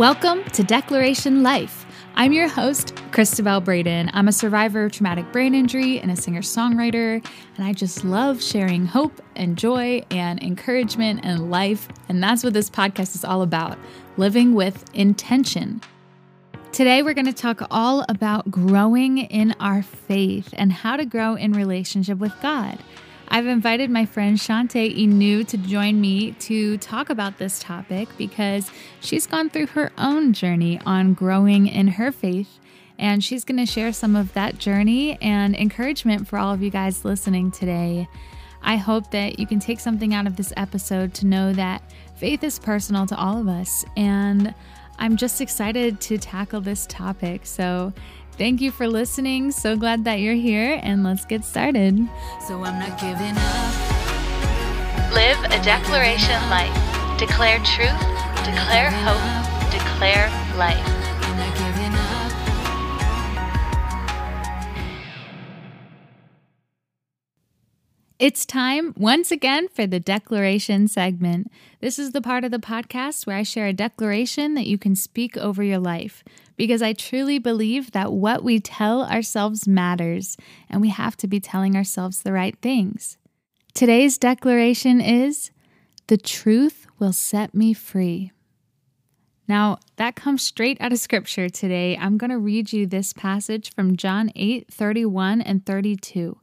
Welcome to Declaration Life. I'm your host, Christabel Braden. I'm a survivor of traumatic brain injury and a singer songwriter, and I just love sharing hope and joy and encouragement and life. And that's what this podcast is all about living with intention. Today, we're going to talk all about growing in our faith and how to grow in relationship with God. I've invited my friend Shante Inu to join me to talk about this topic because she's gone through her own journey on growing in her faith. And she's going to share some of that journey and encouragement for all of you guys listening today. I hope that you can take something out of this episode to know that faith is personal to all of us. And I'm just excited to tackle this topic. So Thank you for listening. So glad that you're here, and let's get started. So I'm not giving up. Live a declaration life. Declare truth, declare hope, declare life. It's time once again for the declaration segment. This is the part of the podcast where I share a declaration that you can speak over your life because I truly believe that what we tell ourselves matters and we have to be telling ourselves the right things. Today's declaration is The truth will set me free. Now, that comes straight out of scripture today. I'm going to read you this passage from John 8 31 and 32,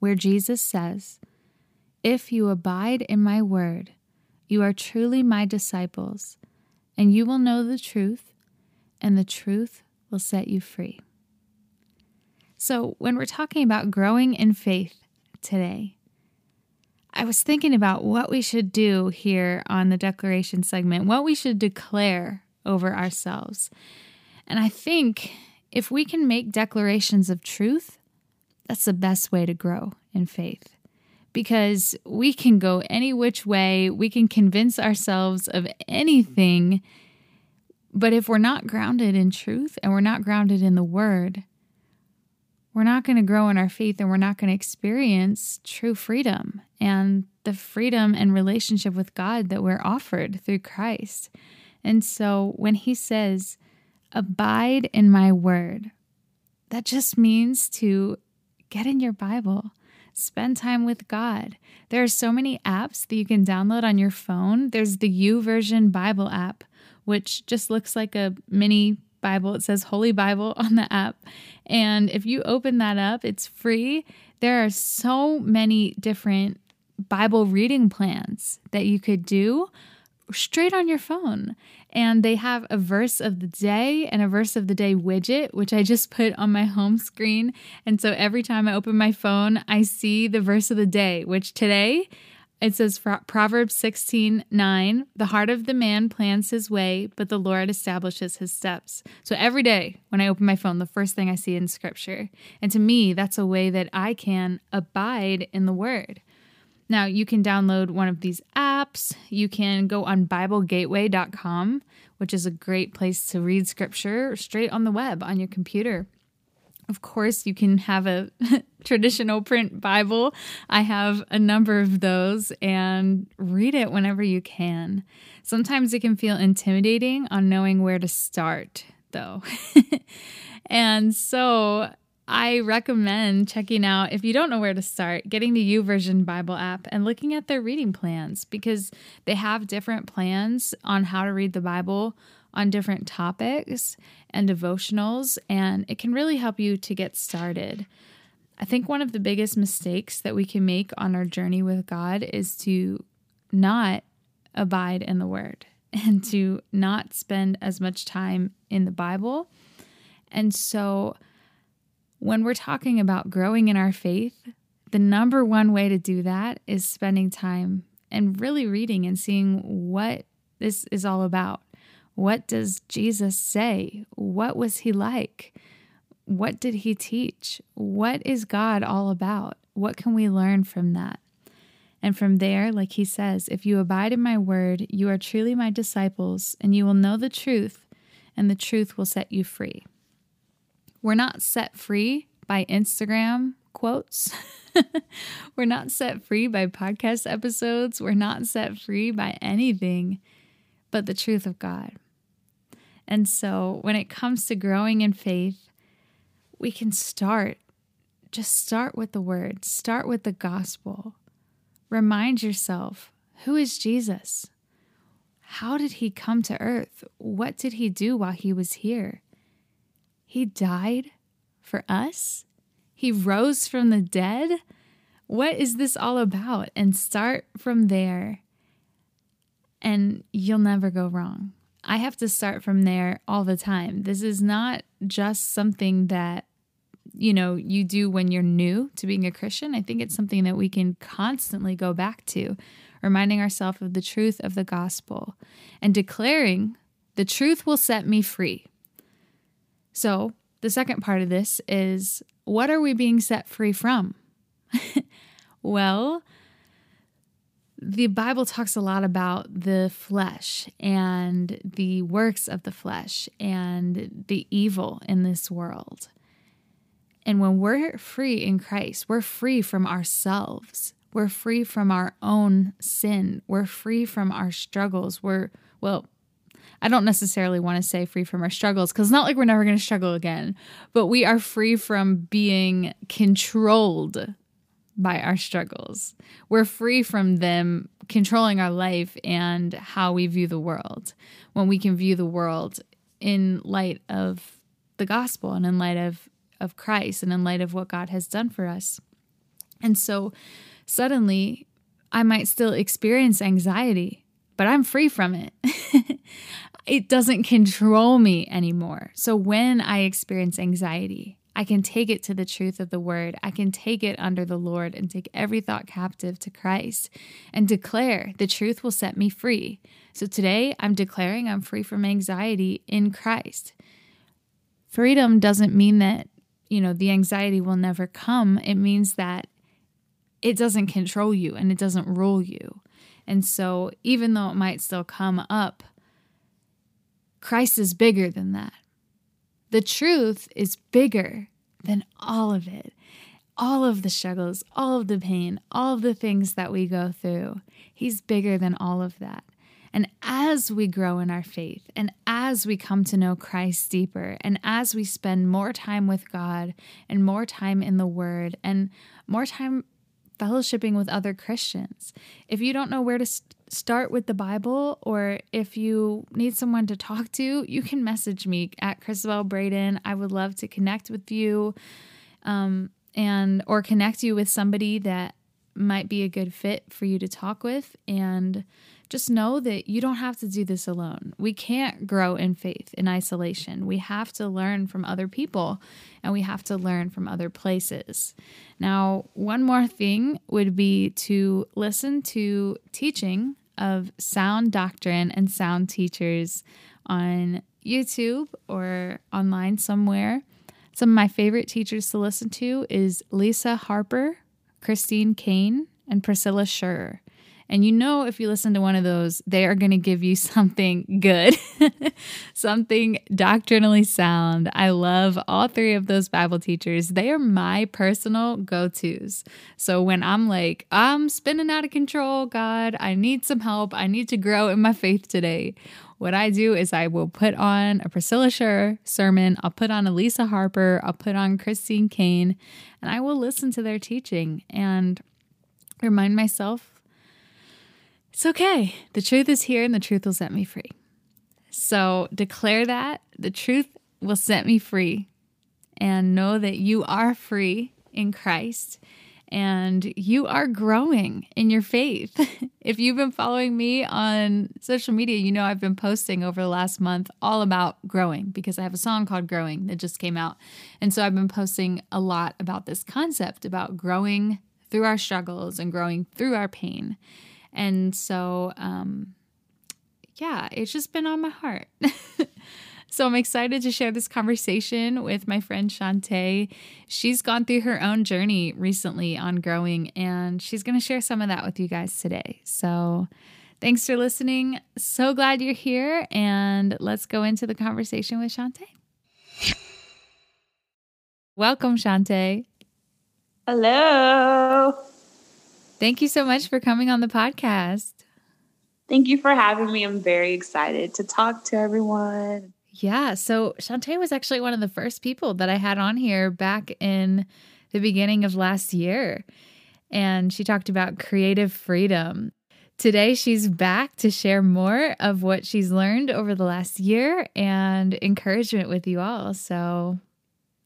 where Jesus says, If you abide in my word, you are truly my disciples, and you will know the truth and the truth will set you free. So, when we're talking about growing in faith today, I was thinking about what we should do here on the declaration segment, what we should declare over ourselves. And I think if we can make declarations of truth, that's the best way to grow in faith. Because we can go any which way, we can convince ourselves of anything but if we're not grounded in truth and we're not grounded in the word, we're not going to grow in our faith and we're not going to experience true freedom and the freedom and relationship with God that we're offered through Christ. And so when he says, abide in my word, that just means to get in your Bible, spend time with God. There are so many apps that you can download on your phone. There's the YouVersion Bible app which just looks like a mini Bible. It says Holy Bible on the app. And if you open that up, it's free. There are so many different Bible reading plans that you could do straight on your phone. And they have a verse of the day and a verse of the day widget, which I just put on my home screen. And so every time I open my phone, I see the verse of the day, which today it says Proverbs 16 9, the heart of the man plans his way, but the Lord establishes his steps. So every day when I open my phone, the first thing I see in scripture. And to me, that's a way that I can abide in the word. Now, you can download one of these apps. You can go on BibleGateway.com, which is a great place to read scripture straight on the web on your computer. Of course, you can have a traditional print Bible. I have a number of those and read it whenever you can. Sometimes it can feel intimidating on knowing where to start, though. and so I recommend checking out, if you don't know where to start, getting the YouVersion Bible app and looking at their reading plans because they have different plans on how to read the Bible on different topics and devotionals, and it can really help you to get started. I think one of the biggest mistakes that we can make on our journey with God is to not abide in the Word and to not spend as much time in the Bible. And so, when we're talking about growing in our faith, the number one way to do that is spending time and really reading and seeing what this is all about. What does Jesus say? What was he like? What did he teach? What is God all about? What can we learn from that? And from there, like he says, if you abide in my word, you are truly my disciples, and you will know the truth, and the truth will set you free. We're not set free by Instagram quotes. We're not set free by podcast episodes. We're not set free by anything but the truth of God. And so when it comes to growing in faith, we can start. Just start with the word, start with the gospel. Remind yourself who is Jesus? How did he come to earth? What did he do while he was here? He died for us? He rose from the dead? What is this all about? And start from there, and you'll never go wrong. I have to start from there all the time. This is not just something that you know you do when you're new to being a Christian. I think it's something that we can constantly go back to, reminding ourselves of the truth of the gospel and declaring the truth will set me free. So, the second part of this is what are we being set free from? well, the Bible talks a lot about the flesh and the works of the flesh and the evil in this world. And when we're free in Christ, we're free from ourselves. We're free from our own sin. We're free from our struggles. We're, well, I don't necessarily want to say free from our struggles because it's not like we're never going to struggle again, but we are free from being controlled by our struggles. We're free from them controlling our life and how we view the world when we can view the world in light of the gospel and in light of, of Christ and in light of what God has done for us. And so suddenly I might still experience anxiety, but I'm free from it. it doesn't control me anymore. So when I experience anxiety, I can take it to the truth of the word. I can take it under the Lord and take every thought captive to Christ and declare the truth will set me free. So today I'm declaring I'm free from anxiety in Christ. Freedom doesn't mean that, you know, the anxiety will never come. It means that it doesn't control you and it doesn't rule you. And so even though it might still come up, Christ is bigger than that. The truth is bigger than all of it. All of the struggles, all of the pain, all of the things that we go through. He's bigger than all of that. And as we grow in our faith, and as we come to know Christ deeper, and as we spend more time with God, and more time in the Word, and more time fellowshipping with other Christians, if you don't know where to start with the Bible, or if you need someone to talk to, you can message me at Christabel Braden. I would love to connect with you, um, and or connect you with somebody that might be a good fit for you to talk with. And just know that you don't have to do this alone. We can't grow in faith in isolation. We have to learn from other people and we have to learn from other places. Now, one more thing would be to listen to teaching of sound doctrine and sound teachers on YouTube or online somewhere. Some of my favorite teachers to listen to is Lisa Harper, Christine Caine, and Priscilla Shirer. And you know, if you listen to one of those, they are going to give you something good, something doctrinally sound. I love all three of those Bible teachers. They are my personal go tos. So when I'm like, I'm spinning out of control, God, I need some help, I need to grow in my faith today. What I do is I will put on a Priscilla Shirer sermon, I'll put on a Lisa Harper, I'll put on Christine Caine, and I will listen to their teaching and remind myself it's okay. The truth is here and the truth will set me free. So declare that the truth will set me free and know that you are free in Christ and you are growing in your faith. if you've been following me on social media, you know I've been posting over the last month all about growing because I have a song called Growing that just came out. And so I've been posting a lot about this concept about growing through our struggles and growing through our pain. And so, um, yeah, it's just been on my heart. so I'm excited to share this conversation with my friend Shantae. She's gone through her own journey recently on growing, and she's going to share some of that with you guys today. So thanks for listening. So glad you're here, and let's go into the conversation with Shantae. Welcome, Shantae. Hello. Thank you so much for coming on the podcast. Thank you for having me. I'm very excited to talk to everyone. Yeah. So Shantae was actually one of the first people that I had on here back in the beginning of last year. And she talked about creative freedom. Today, she's back to share more of what she's learned over the last year and encouragement with you all. So,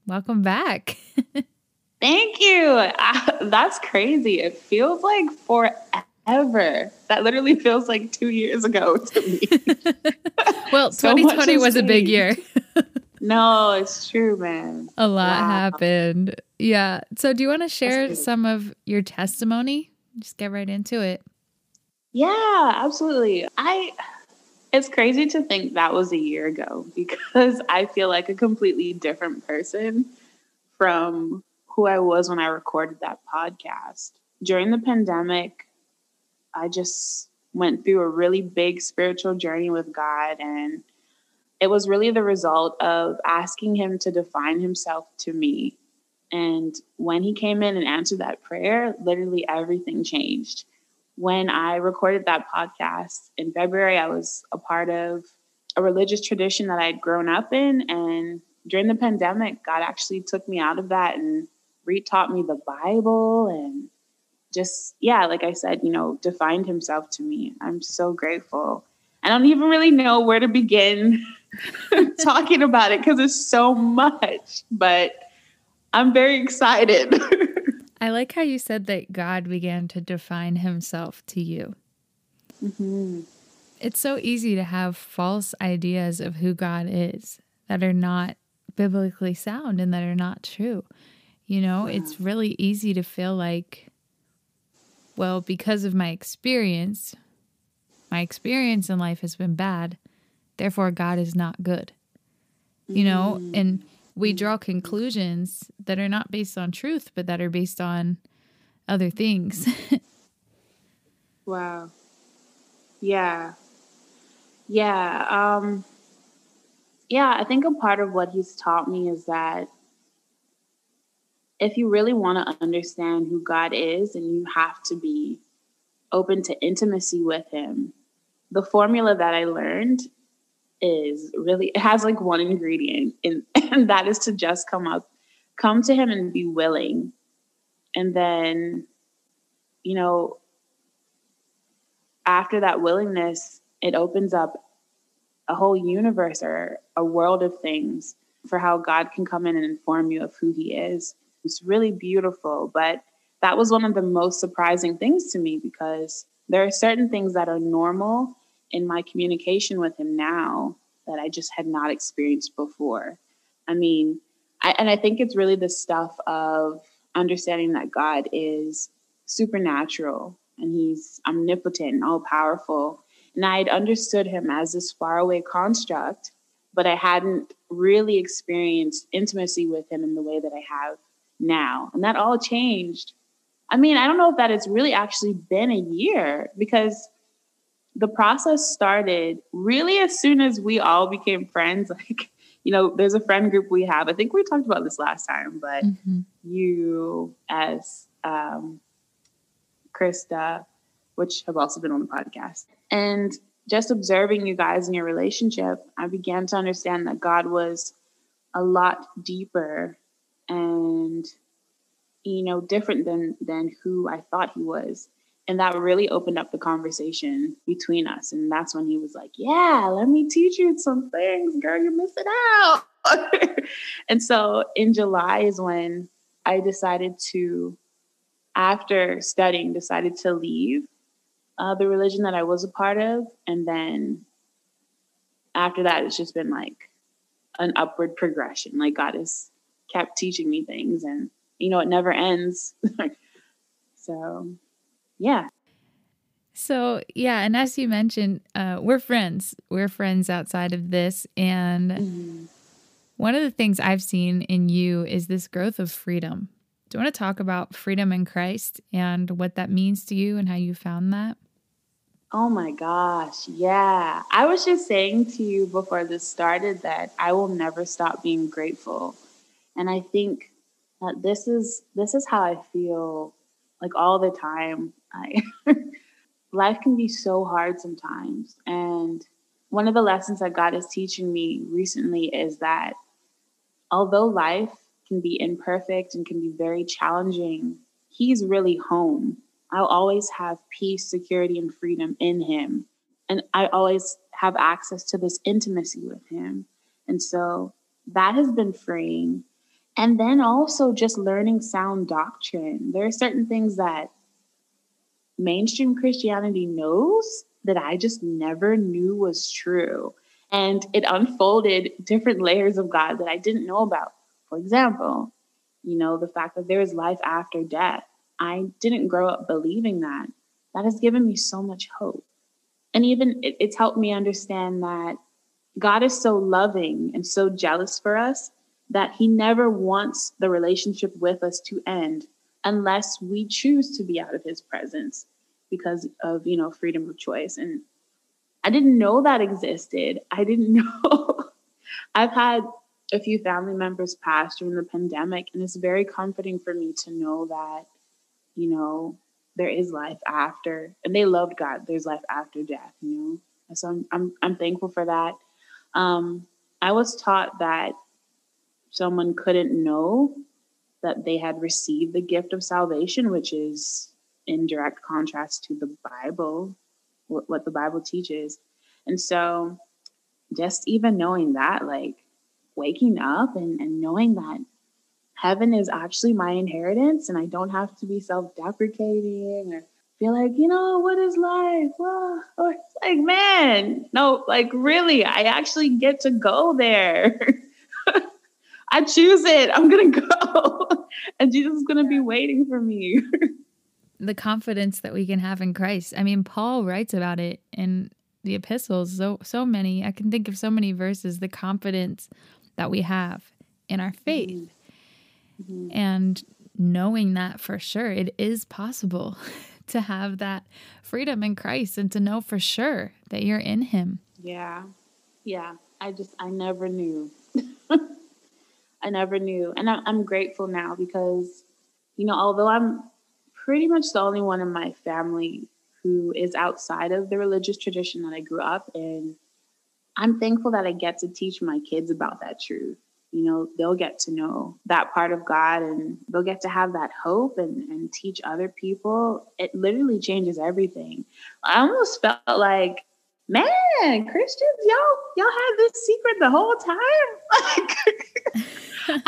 welcome back. Thank you. Uh, that's crazy. It feels like forever. That literally feels like two years ago to me. well, so 2020 was a big year. no, it's true, man. A lot wow. happened. Yeah. So, do you want to share some of your testimony? Just get right into it. Yeah, absolutely. I it's crazy to think that was a year ago because I feel like a completely different person from who I was when I recorded that podcast. During the pandemic, I just went through a really big spiritual journey with God. And it was really the result of asking Him to define Himself to me. And when He came in and answered that prayer, literally everything changed. When I recorded that podcast in February, I was a part of a religious tradition that I'd grown up in. And during the pandemic, God actually took me out of that and retaught me the Bible and just, yeah, like I said, you know, defined himself to me. I'm so grateful. I don't even really know where to begin talking about it because it's so much, but I'm very excited. I like how you said that God began to define himself to you. Mm-hmm. It's so easy to have false ideas of who God is that are not biblically sound and that are not true. You know, it's really easy to feel like, well, because of my experience, my experience in life has been bad, therefore God is not good. You know, mm. and we draw conclusions that are not based on truth, but that are based on other things. wow. Yeah. Yeah. Um, yeah, I think a part of what he's taught me is that if you really want to understand who God is and you have to be open to intimacy with him, the formula that I learned is really it has like one ingredient and, and that is to just come up come to him and be willing. And then you know after that willingness it opens up a whole universe or a world of things for how God can come in and inform you of who he is it's really beautiful. But that was one of the most surprising things to me because there are certain things that are normal in my communication with him now that I just had not experienced before. I mean, I, and I think it's really the stuff of understanding that God is supernatural and he's omnipotent and all powerful. And I had understood him as this faraway construct, but I hadn't really experienced intimacy with him in the way that I have now. And that all changed. I mean, I don't know if that it's really actually been a year because the process started really as soon as we all became friends. Like, you know, there's a friend group we have. I think we talked about this last time, but mm-hmm. you as um, Krista, which have also been on the podcast, and just observing you guys in your relationship, I began to understand that God was a lot deeper and you know different than than who I thought he was. And that really opened up the conversation between us. And that's when he was like yeah let me teach you some things girl you're missing out. And so in July is when I decided to after studying decided to leave uh, the religion that I was a part of. And then after that it's just been like an upward progression. Like God is kept teaching me things and you know it never ends so yeah so yeah and as you mentioned uh, we're friends we're friends outside of this and mm-hmm. one of the things i've seen in you is this growth of freedom do you want to talk about freedom in christ and what that means to you and how you found that Oh my gosh. Yeah. I was just saying to you before this started that I will never stop being grateful and I think that this is this is how I feel like all the time. I life can be so hard sometimes and one of the lessons that God is teaching me recently is that although life can be imperfect and can be very challenging, He's really home. I'll always have peace, security, and freedom in Him. And I always have access to this intimacy with Him. And so that has been freeing. And then also just learning sound doctrine. There are certain things that mainstream Christianity knows that I just never knew was true. And it unfolded different layers of God that I didn't know about. For example, you know, the fact that there is life after death. I didn't grow up believing that. That has given me so much hope. And even it, it's helped me understand that God is so loving and so jealous for us that he never wants the relationship with us to end unless we choose to be out of his presence because of, you know, freedom of choice. And I didn't know that existed. I didn't know. I've had a few family members pass during the pandemic, and it's very comforting for me to know that, you know, there is life after, and they loved God. There's life after death, you know. So I'm I'm, I'm thankful for that. Um, I was taught that someone couldn't know that they had received the gift of salvation, which is in direct contrast to the Bible, what, the Bible teaches. And so just even knowing that, like waking up and, and knowing that heaven is actually my inheritance and I don't have to be self deprecating or feel like, you know, what is life? Well, or like, man, no, like really, I actually get to go there. I choose it. I'm going to go. and Jesus is going to be waiting for me. the confidence that we can have in Christ. I mean, Paul writes about it in the epistles so so many. I can think of so many verses the confidence that we have in our faith. Mm-hmm. mm-hmm. And knowing that for sure it is possible to have that freedom in Christ and to know for sure that you're in him. Yeah. Yeah. I just I never knew. I never knew. And I'm grateful now because you know, although I'm pretty much the only one in my family who is outside of the religious tradition that I grew up in. I'm thankful that I get to teach my kids about that truth. You know, they'll get to know that part of God and they'll get to have that hope and, and teach other people. It literally changes everything. I almost felt like, man, Christians, y'all, y'all had this secret the whole time. Like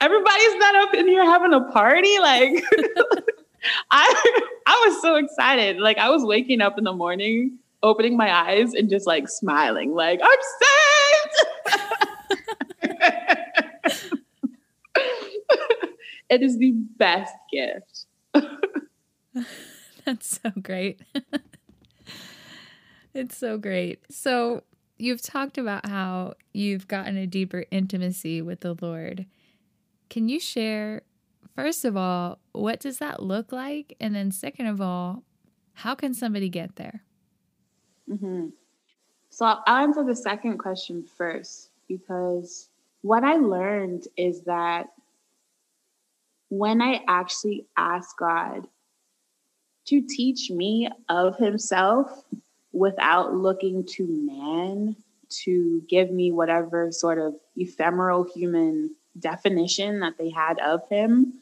everybody's not up in here having a party. Like I I was so excited. Like I was waking up in the morning, opening my eyes and just like smiling, like I'm saved. it is the best gift. That's so great. It's so great. So you've talked about how you've gotten a deeper intimacy with the Lord. Can you share first of all, what does that look like? And then, second of all, how can somebody get there? Mm-hmm. So I'll answer the second question first because what I learned is that when I actually ask God to teach me of Himself without looking to man to give me whatever sort of ephemeral human definition that they had of Him,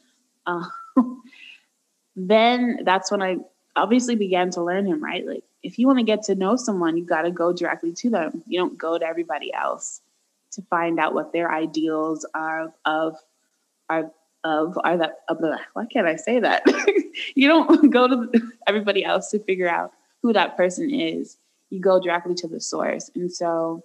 uh, then that's when I obviously began to learn him, right? Like, if you want to get to know someone, you got to go directly to them. You don't go to everybody else to find out what their ideals are of are of are that of the why can't I say that? you don't go to everybody else to figure out who that person is. You go directly to the source. And so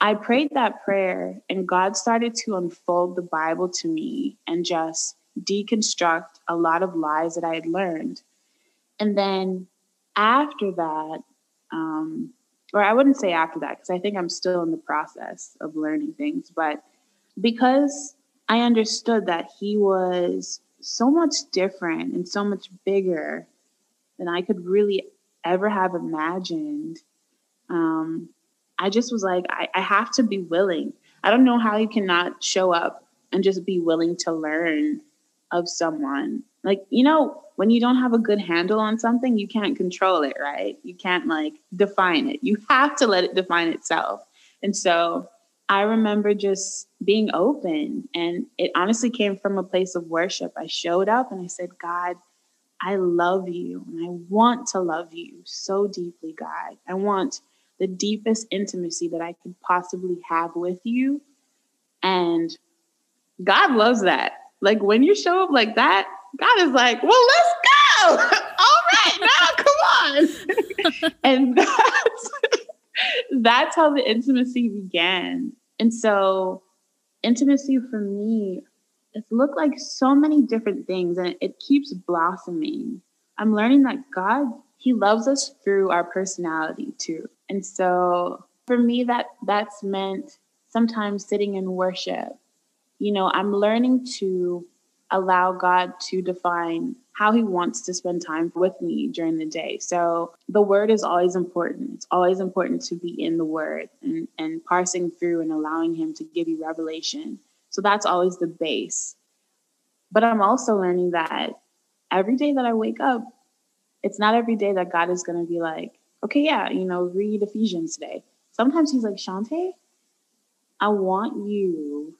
I prayed that prayer and God started to unfold the Bible to me and just deconstruct a lot of lies that I had learned. And then after that, um, or I wouldn't say after that, because I think I'm still in the process of learning things, but because I understood that he was so much different and so much bigger than I could really ever have imagined. Um, I just was like, I, I have to be willing. I don't know how you cannot show up and just be willing to learn of someone. Like, you know, when you don't have a good handle on something, you can't control it, right? You can't like define it. You have to let it define itself. And so I remember just being open, and it honestly came from a place of worship. I showed up and I said, God, I love you and I want to love you so deeply, God. I want the deepest intimacy that I could possibly have with you. And God loves that. Like when you show up like that, God is like, well, let's go. All right, now come on. and that's that's how the intimacy began. And so intimacy for me, it's looked like so many different things and it keeps blossoming. I'm learning that God, He loves us through our personality too. And so for me, that that's meant sometimes sitting in worship. You know, I'm learning to allow God to define how he wants to spend time with me during the day. So the word is always important. It's always important to be in the word and, and parsing through and allowing him to give you revelation. So that's always the base. But I'm also learning that every day that I wake up, it's not every day that God is going to be like, okay, yeah, you know, read Ephesians today. Sometimes he's like, Shante, I want you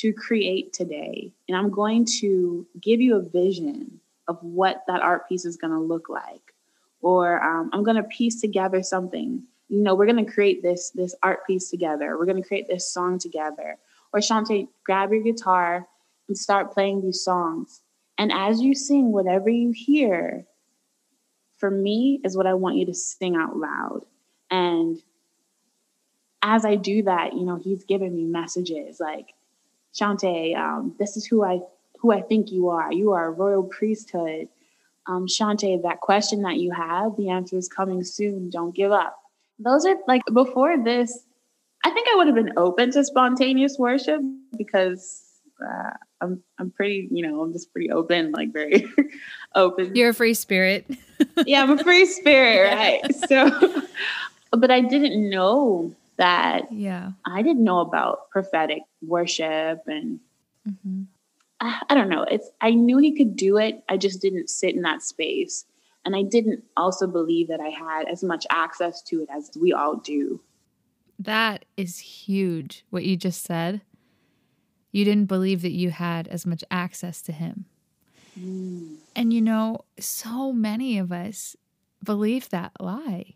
to create today. And I'm going to give you a vision of what that art piece is going to look like. Or um, I'm going to piece together something. You know, we're going to create this this art piece together. We're going to create this song together. Or Shante, grab your guitar and start playing these songs. And as you sing, whatever you hear, for me, is what I want you to sing out loud. And as I do that, you know, he's giving me messages like, Shante, um, this is who I who I think you are. You are a royal priesthood. Um, Shante, that question that you have, the answer is coming soon. Don't give up. Those are like before this, I think I would have been open to spontaneous worship because uh, I'm I'm pretty, you know, I'm just pretty open, like very open. You're a free spirit. yeah, I'm a free spirit, right? So, but I didn't know that yeah I didn't know about prophetic worship and mm-hmm. I, I don't know. It's I knew he could do it. I just didn't sit in that space. And I didn't also believe that I had as much access to it as we all do. That is huge, what you just said. You didn't believe that you had as much access to him. Mm. And you know, so many of us believe that lie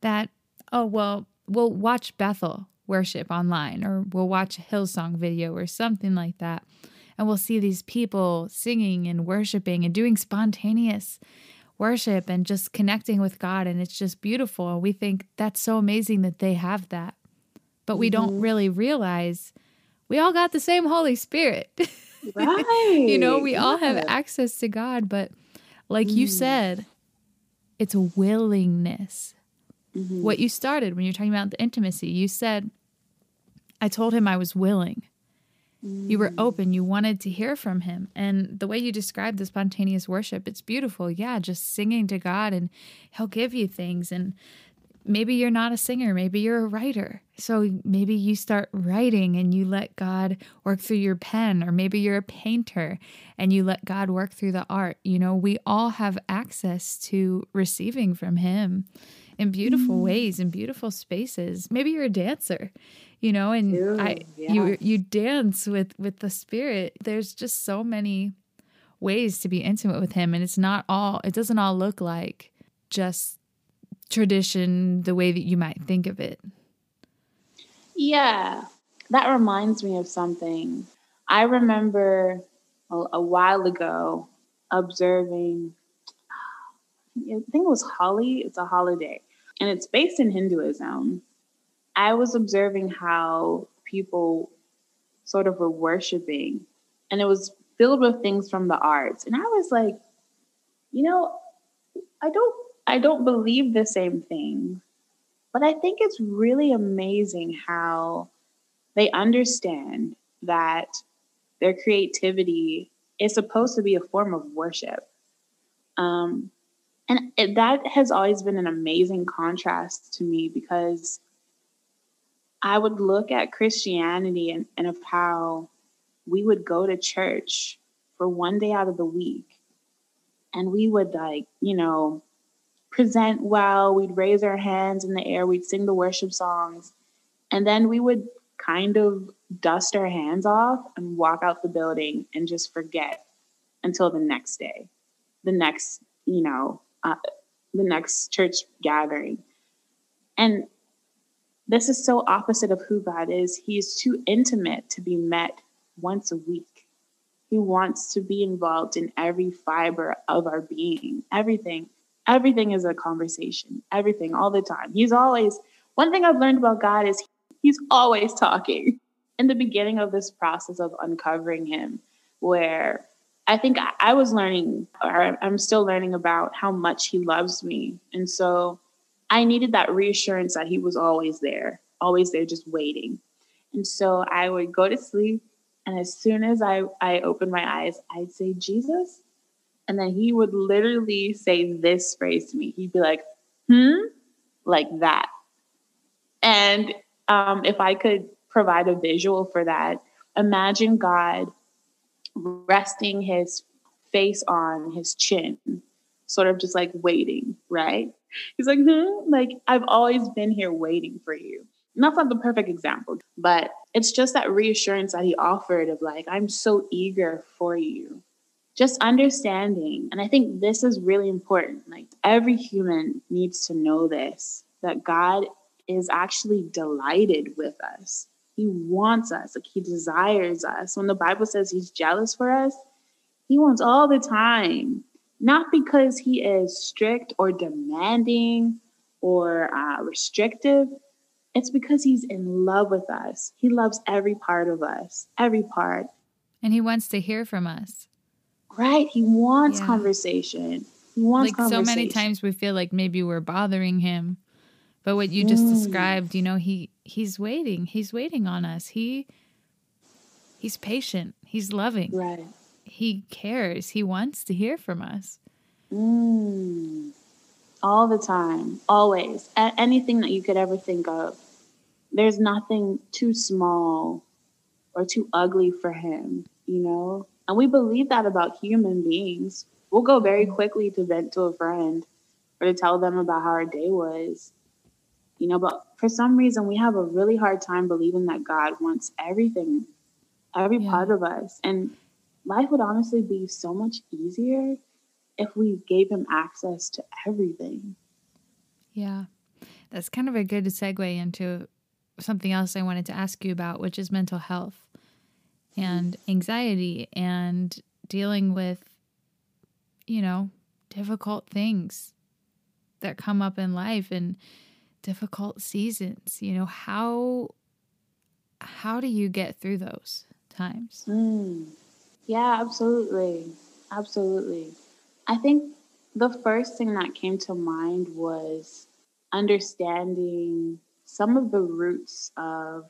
that, oh, well, we'll watch Bethel worship online or we'll watch a Hillsong video or something like that. And we'll see these people singing and worshiping and doing spontaneous worship and just connecting with God. And it's just beautiful. We think that's so amazing that they have that. But we mm-hmm. don't really realize we all got the same Holy Spirit. Right. you know, we yeah. all have access to God. But like mm. you said, it's a willingness mm-hmm. what you started when you're talking about the intimacy. You said, I told him I was willing. Mm. You were open. You wanted to hear from him. And the way you described the spontaneous worship, it's beautiful. Yeah, just singing to God and he'll give you things. And maybe you're not a singer, maybe you're a writer. So maybe you start writing and you let God work through your pen, or maybe you're a painter and you let God work through the art. You know, we all have access to receiving from Him in beautiful mm. ways in beautiful spaces. Maybe you're a dancer, you know, and Ooh, I yeah. you you dance with with the spirit. There's just so many ways to be intimate with him and it's not all it doesn't all look like just tradition the way that you might think of it. Yeah. That reminds me of something. I remember a, a while ago observing I think it was Holi. It's a holiday and it's based in Hinduism. I was observing how people sort of were worshiping, and it was filled with things from the arts. And I was like, you know, I don't I don't believe the same thing, but I think it's really amazing how they understand that their creativity is supposed to be a form of worship. Um, and it, that has always been an amazing contrast to me because I would look at Christianity and, and of how we would go to church for one day out of the week. And we would like, you know, present well, we'd raise our hands in the air, we'd sing the worship songs, and then we would kind of dust our hands off and walk out the building and just forget until the next day, the next, you know, uh, the next church gathering. And this is so opposite of who God is. He is too intimate to be met once a week. He wants to be involved in every fiber of our being, everything. Everything is a conversation, everything, all the time. He's always, one thing I've learned about God is he's always talking. In the beginning of this process of uncovering him, where I think I was learning, or I'm still learning about how much he loves me. And so I needed that reassurance that he was always there, always there, just waiting. And so I would go to sleep. And as soon as I, I opened my eyes, I'd say, Jesus. And then he would literally say this phrase to me. He'd be like, hmm, like that. And um, if I could provide a visual for that, imagine God resting his face on his chin, sort of just like waiting, right? He's like, hmm, like I've always been here waiting for you. And that's not the perfect example, but it's just that reassurance that he offered of like, I'm so eager for you. Just understanding. And I think this is really important. Like every human needs to know this that God is actually delighted with us. He wants us, like he desires us. When the Bible says he's jealous for us, he wants all the time, not because he is strict or demanding or uh, restrictive. It's because he's in love with us. He loves every part of us, every part. And he wants to hear from us. Right. He wants yeah. conversation. He wants like so many times we feel like maybe we're bothering him but what you just mm. described, you know, he he's waiting. He's waiting on us. He he's patient. He's loving. Right. He cares. He wants to hear from us. Mm. All the time, always. A- anything that you could ever think of. There's nothing too small or too ugly for him, you know? And we believe that about human beings. We'll go very quickly to vent to a friend or to tell them about how our day was you know, but for some reason we have a really hard time believing that God wants everything, every yeah. part of us. And life would honestly be so much easier if we gave him access to everything. Yeah. That's kind of a good segue into something else I wanted to ask you about, which is mental health and anxiety and dealing with, you know, difficult things that come up in life and difficult seasons you know how how do you get through those times mm. Yeah absolutely. Absolutely. I think the first thing that came to mind was understanding some of the roots of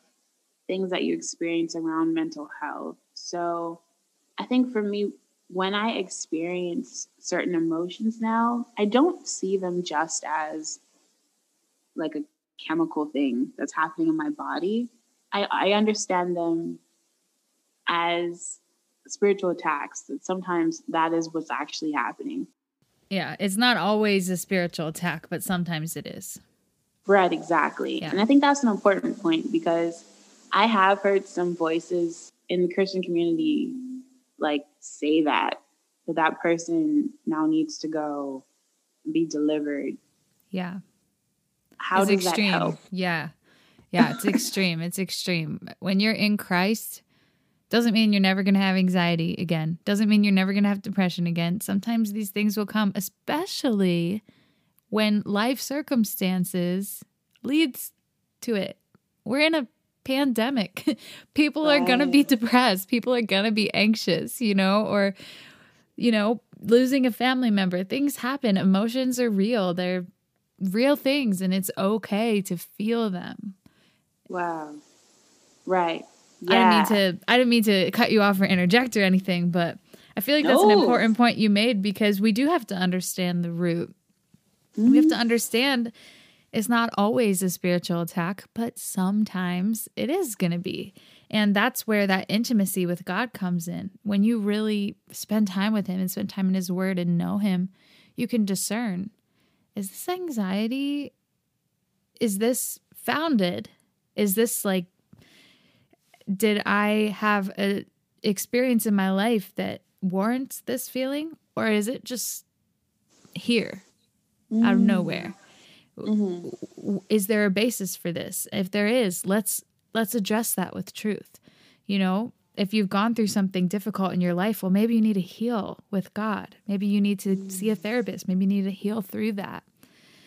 things that you experience around mental health. So i think for me when i experience certain emotions now i don't see them just as like a chemical thing that's happening in my body, I, I understand them as spiritual attacks. That sometimes that is what's actually happening. Yeah, it's not always a spiritual attack, but sometimes it is. Right, exactly. Yeah. And I think that's an important point because I have heard some voices in the Christian community like say that that that person now needs to go be delivered. Yeah. How it's does extreme. that help? Yeah. Yeah, it's extreme. It's extreme. When you're in Christ, doesn't mean you're never going to have anxiety again. Doesn't mean you're never going to have depression again. Sometimes these things will come, especially when life circumstances leads to it. We're in a pandemic. People are going to be depressed. People are going to be anxious, you know, or you know, losing a family member. Things happen. Emotions are real. They're real things and it's okay to feel them. Wow. Right. Yeah. I didn't mean to I didn't mean to cut you off or interject or anything, but I feel like that's an important point you made because we do have to understand the root. Mm-hmm. We have to mm-hmm. understand it's not always a spiritual attack, but sometimes it is going to be. And that's where that intimacy with God comes in. When you really spend time with Him and spend time in His Word and know Him, you can discern is this anxiety? Is this founded? Is this like, did I have a experience in my life that warrants this feeling? Or is it just here mm. out of mm. nowhere? Mm-hmm. Is there a basis for this? If there is, let's let's address that with truth. You know, if you've gone through something difficult in your life, well, maybe you need to heal with God. Maybe you need to mm. see a therapist. Maybe you need to heal through that.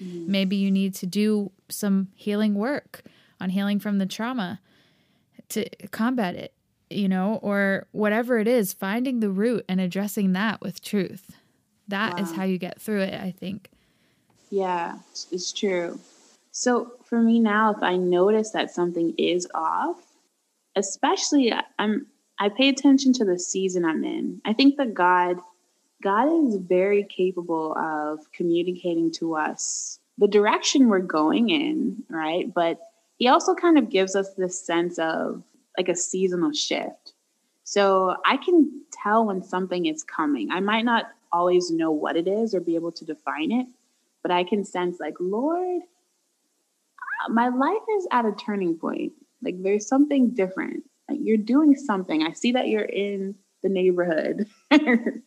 Mm. Maybe you need to do some healing work on healing from the trauma to combat it, you know, or whatever it is, finding the root and addressing that with truth. That wow. is how you get through it, I think. Yeah, it's true. So for me now, if I notice that something is off, especially uh, I'm I pay attention to the season I'm in. I think that God God is very capable of communicating to us the direction we're going in, right? But he also kind of gives us this sense of like a seasonal shift. So I can tell when something is coming. I might not always know what it is or be able to define it, but I can sense like, Lord, uh, my life is at a turning point. Like there's something different. Like you're doing something. I see that you're in the neighborhood.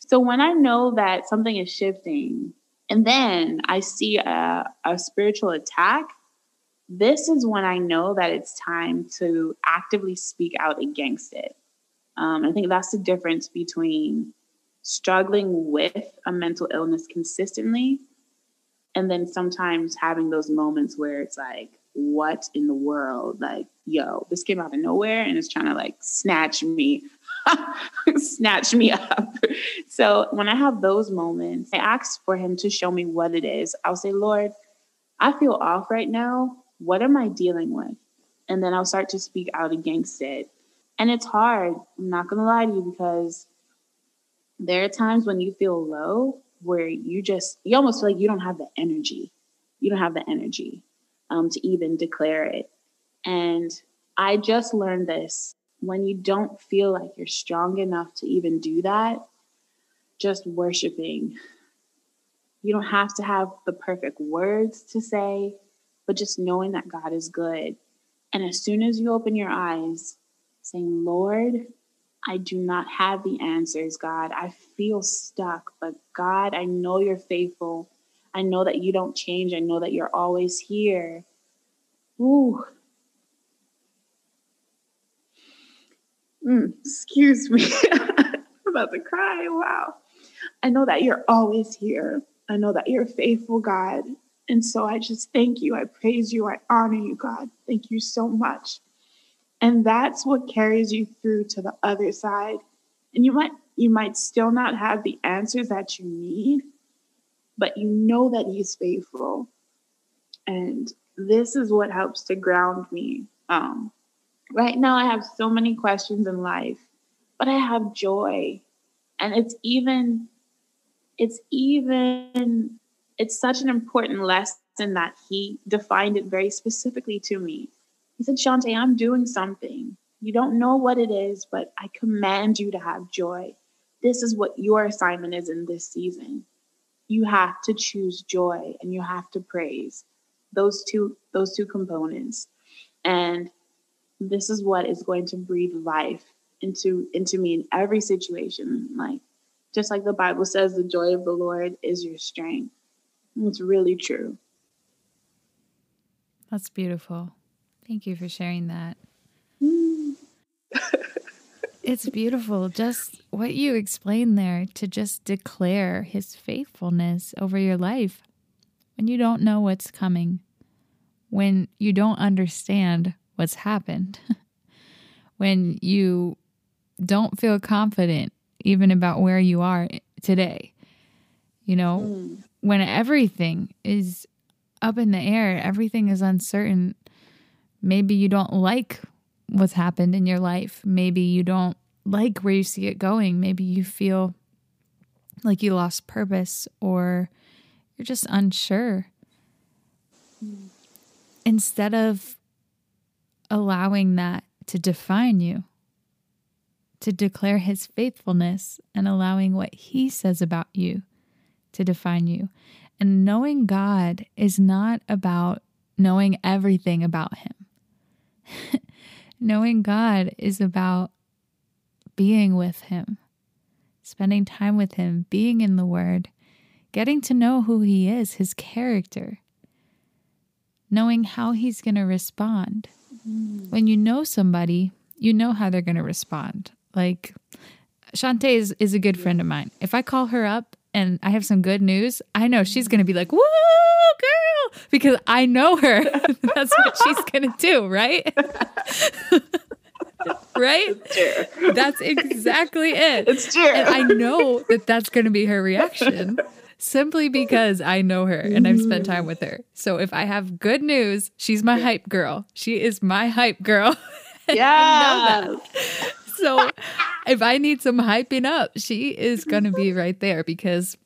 so when I know that something is shifting, and then I see a, a spiritual attack, this is when I know that it's time to actively speak out against it. Um, I think that's the difference between struggling with a mental illness consistently and then sometimes having those moments where it's like what in the world? Like yo this came out of nowhere and it's trying to like snatch me snatch me up. So when i have those moments i ask for him to show me what it is. I'll say lord i feel off right now what am i dealing with? And then i'll start to speak out against it. And it's hard i'm not gonna lie to you because there are times when you feel low where you just you almost feel like you don't have the energy. You don't have the energy um, to even declare it. And i just learned this when you don't feel like you're strong enough to even do that just worshiping. You don't have to have the perfect words to say but just knowing that god is good and as soon as you open your eyes saying lord I do not have the answers, God. I feel stuck, but God, I know you're faithful. I know that you don't change. I know that you're always here. Ooh. Mm, excuse me. I'm about to cry. Wow. I know that you're always here. I know that you're faithful, God. And so I just thank you. I praise you. I honor you, God. Thank you so much. And that's what carries you through to the other side. And you might you might still not have the answers that you need, but you know that he's faithful. And this is what helps to ground me. Um, right now I have so many questions in life, but I have joy. And it's even it's even it's such an important lesson that he defined it very specifically to me he said, Shante, I'm doing something. You don't know what it is, but I command you to have joy. This is what your assignment is in this season. You have to choose joy and you have to praise those two those two components. And this is what is going to breathe life into into me in every situation. Like just like the Bible says, the joy of the Lord is your strength. It's really true. That's beautiful. Thank you for sharing that. it's beautiful. Just what you explained there to just declare his faithfulness over your life when you don't know what's coming, when you don't understand what's happened, when you don't feel confident even about where you are today. You know, mm. when everything is up in the air, everything is uncertain Maybe you don't like what's happened in your life. Maybe you don't like where you see it going. Maybe you feel like you lost purpose or you're just unsure. Instead of allowing that to define you, to declare his faithfulness and allowing what he says about you to define you. And knowing God is not about knowing everything about him. knowing God is about being with him, spending time with him, being in the word, getting to know who he is, his character, knowing how he's going to respond. Mm. When you know somebody, you know how they're going to respond. Like Shantae is, is a good friend of mine. If I call her up and I have some good news, I know she's going to be like, woo, girl, because I know her. That's what she's going to do, right? right? That's exactly it. It's true. And I know that that's going to be her reaction simply because I know her and I've spent time with her. So if I have good news, she's my hype girl. She is my hype girl. Yeah. So if I need some hyping up, she is going to be right there because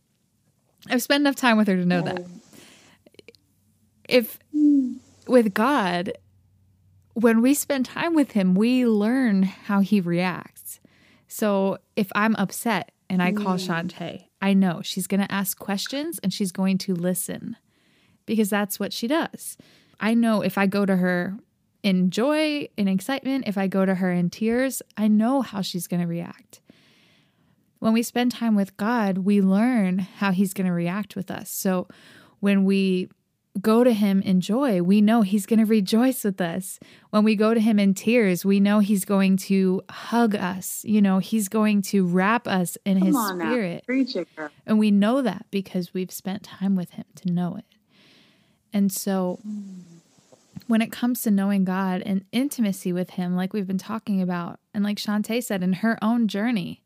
I've spent enough time with her to know that. If with God, when we spend time with Him, we learn how He reacts. So if I'm upset and I call mm. Shantae, I know she's going to ask questions and she's going to listen because that's what she does. I know if I go to her in joy, in excitement, if I go to her in tears, I know how she's going to react. When we spend time with God, we learn how He's going to react with us. So when we go to him in joy, we know he's going to rejoice with us. When we go to him in tears, we know he's going to hug us. You know, he's going to wrap us in Come his spirit. It, and we know that because we've spent time with him to know it. And so mm. When it comes to knowing God and intimacy with him, like we've been talking about, and like Shantae said in her own journey,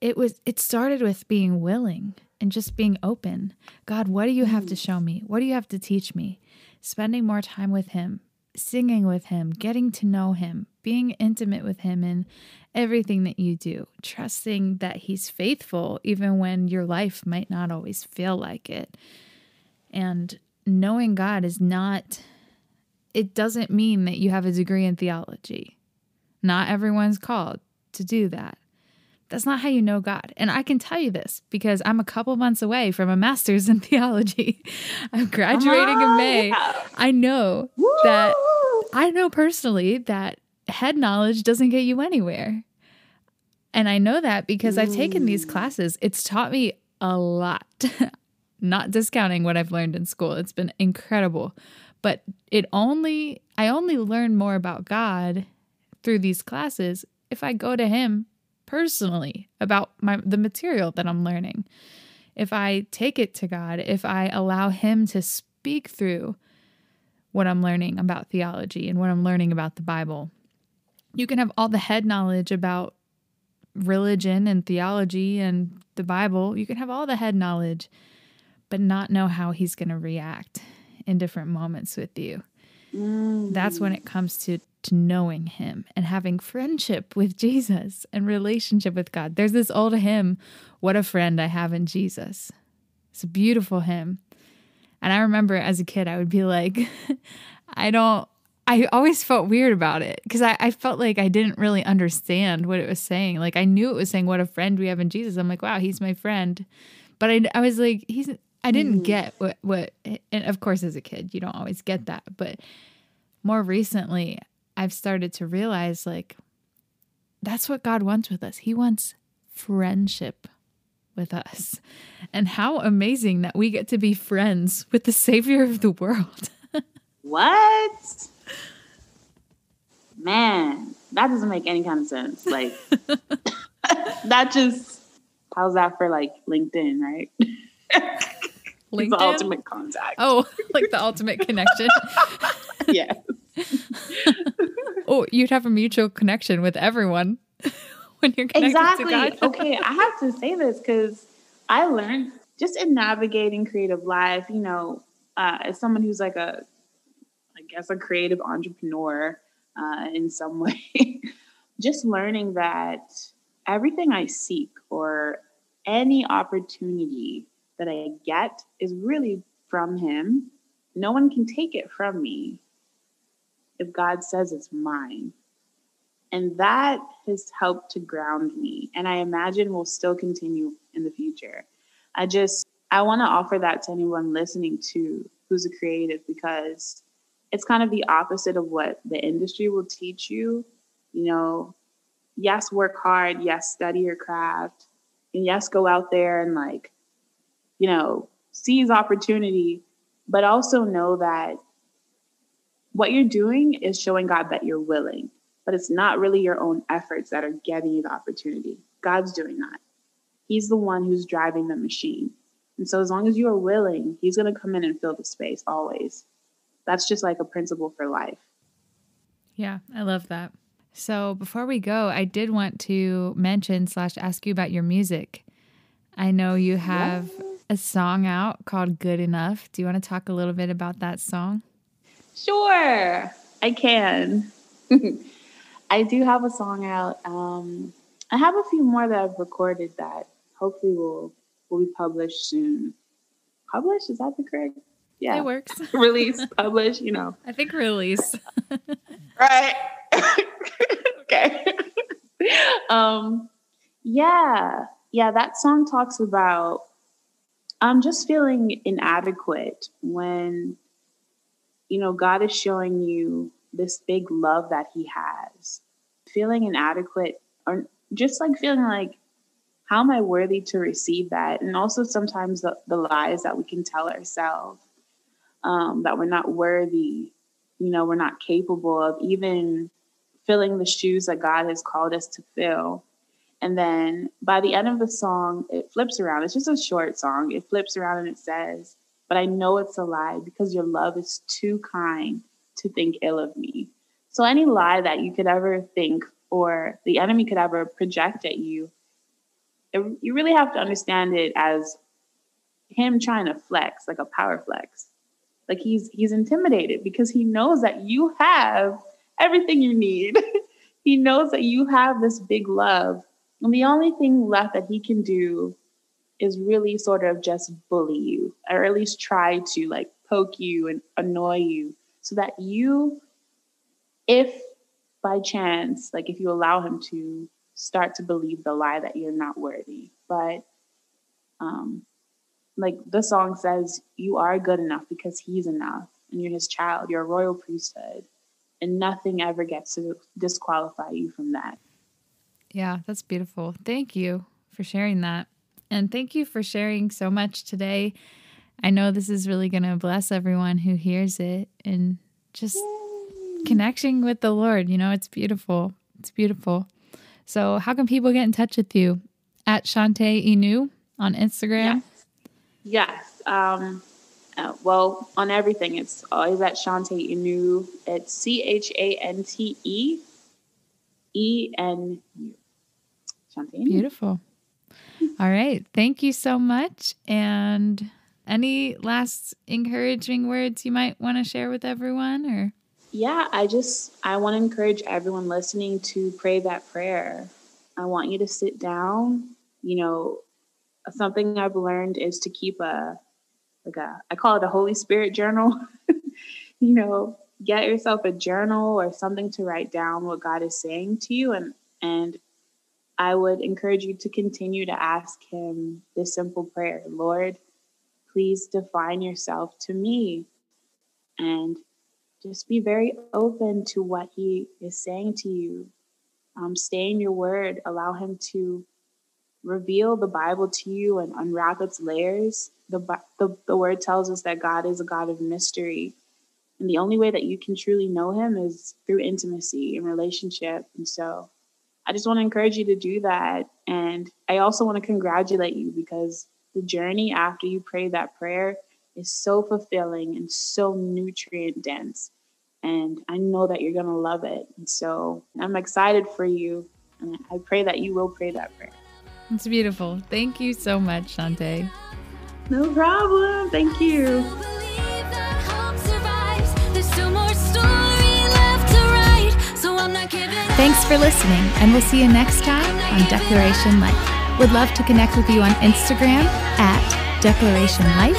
it was it started with being willing and just being open. God, what do you have to show me? What do you have to teach me? Spending more time with Him, singing with Him, getting to know Him, being intimate with Him in everything that you do, trusting that He's faithful even when your life might not always feel like it. And knowing God is not, it doesn't mean that you have a degree in theology. Not everyone's called to do that. That's not how you know God. And I can tell you this because I'm a couple months away from a master's in theology. I'm graduating in May. I know Woo! that I know personally that head knowledge doesn't get you anywhere. And I know that because I've taken these classes. It's taught me a lot. Not discounting what I've learned in school. It's been incredible. But it only I only learn more about God through these classes if I go to him personally about my the material that I'm learning. If I take it to God, if I allow him to speak through what I'm learning about theology and what I'm learning about the Bible. You can have all the head knowledge about religion and theology and the Bible. You can have all the head knowledge, but not know how he's going to react in different moments with you. Mm. That's when it comes to to knowing him and having friendship with Jesus and relationship with God. There's this old hymn, What a Friend I Have in Jesus. It's a beautiful hymn. And I remember as a kid, I would be like, I don't, I always felt weird about it because I, I felt like I didn't really understand what it was saying. Like I knew it was saying, What a friend we have in Jesus. I'm like, wow, he's my friend. But I, I was like, he's, I didn't mm. get what, what, and of course, as a kid, you don't always get that. But more recently, I've started to realize like that's what God wants with us. He wants friendship with us. And how amazing that we get to be friends with the Savior of the world. what? Man, that doesn't make any kind of sense. Like, that just, how's that for like LinkedIn, right? LinkedIn? the ultimate contact. Oh, like the ultimate connection. yes. oh, you'd have a mutual connection with everyone when you're connected exactly. to God. okay, I have to say this because I learned just in navigating creative life, you know, uh, as someone who's like a, I guess, a creative entrepreneur uh, in some way, just learning that everything I seek or any opportunity that I get is really from Him. No one can take it from me if God says it's mine. And that has helped to ground me. And I imagine will still continue in the future. I just, I want to offer that to anyone listening to who's a creative because it's kind of the opposite of what the industry will teach you. You know, yes, work hard, yes, study your craft, and yes, go out there and like, you know, seize opportunity, but also know that what you're doing is showing God that you're willing, but it's not really your own efforts that are getting you the opportunity. God's doing that. He's the one who's driving the machine. And so as long as you are willing, he's going to come in and fill the space always. That's just like a principle for life. Yeah, I love that. So before we go, I did want to mention slash ask you about your music. I know you have yeah. A song out called Good Enough. Do you want to talk a little bit about that song? Sure, I can. I do have a song out. Um, I have a few more that I've recorded that hopefully will will be published soon. Published is that the correct? Yeah, it works. release, publish. You know, I think release. right. okay. um, yeah, yeah. That song talks about I'm just feeling inadequate when you know, God is showing you this big love that He has. Feeling inadequate, or just like feeling like, how am I worthy to receive that? And also sometimes the, the lies that we can tell ourselves um, that we're not worthy, you know, we're not capable of even filling the shoes that God has called us to fill. And then by the end of the song, it flips around. It's just a short song. It flips around and it says, but I know it's a lie because your love is too kind to think ill of me. So, any lie that you could ever think or the enemy could ever project at you, it, you really have to understand it as him trying to flex, like a power flex. Like he's he's intimidated because he knows that you have everything you need. he knows that you have this big love. And the only thing left that he can do is really sort of just bully you or at least try to like poke you and annoy you so that you if by chance like if you allow him to start to believe the lie that you're not worthy. But um like the song says you are good enough because he's enough and you're his child you're a royal priesthood and nothing ever gets to disqualify you from that yeah that's beautiful thank you for sharing that and thank you for sharing so much today. I know this is really going to bless everyone who hears it and just Yay. connecting with the Lord. You know, it's beautiful. It's beautiful. So, how can people get in touch with you? At Chantay Inu on Instagram? Yes. yes. Um, uh, well, on everything, it's always at Chantay Inu. It's C H A N T E E N U. Beautiful. All right. Thank you so much. And any last encouraging words you might want to share with everyone or yeah i just i want to encourage everyone listening to pray that prayer i want you to sit down you know something i've learned is to keep a like a i call it a holy spirit journal you know get yourself a journal or something to write down what god is saying to you and and I would encourage you to continue to ask Him this simple prayer Lord, please define yourself to me. And just be very open to what He is saying to you. Um, stay in your word, allow Him to reveal the Bible to you and unwrap its layers. The, the, the word tells us that God is a God of mystery. And the only way that you can truly know Him is through intimacy and relationship. And so, I just want to encourage you to do that. And I also want to congratulate you because the journey after you pray that prayer is so fulfilling and so nutrient dense. And I know that you're going to love it. And so I'm excited for you. And I pray that you will pray that prayer. It's beautiful. Thank you so much, Chantay. No problem. Thank you. Thanks for listening, and we'll see you next time on Declaration Life. Would love to connect with you on Instagram at Declaration Life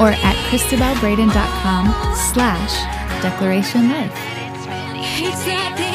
or at christabelbraden.com slash Declaration Life.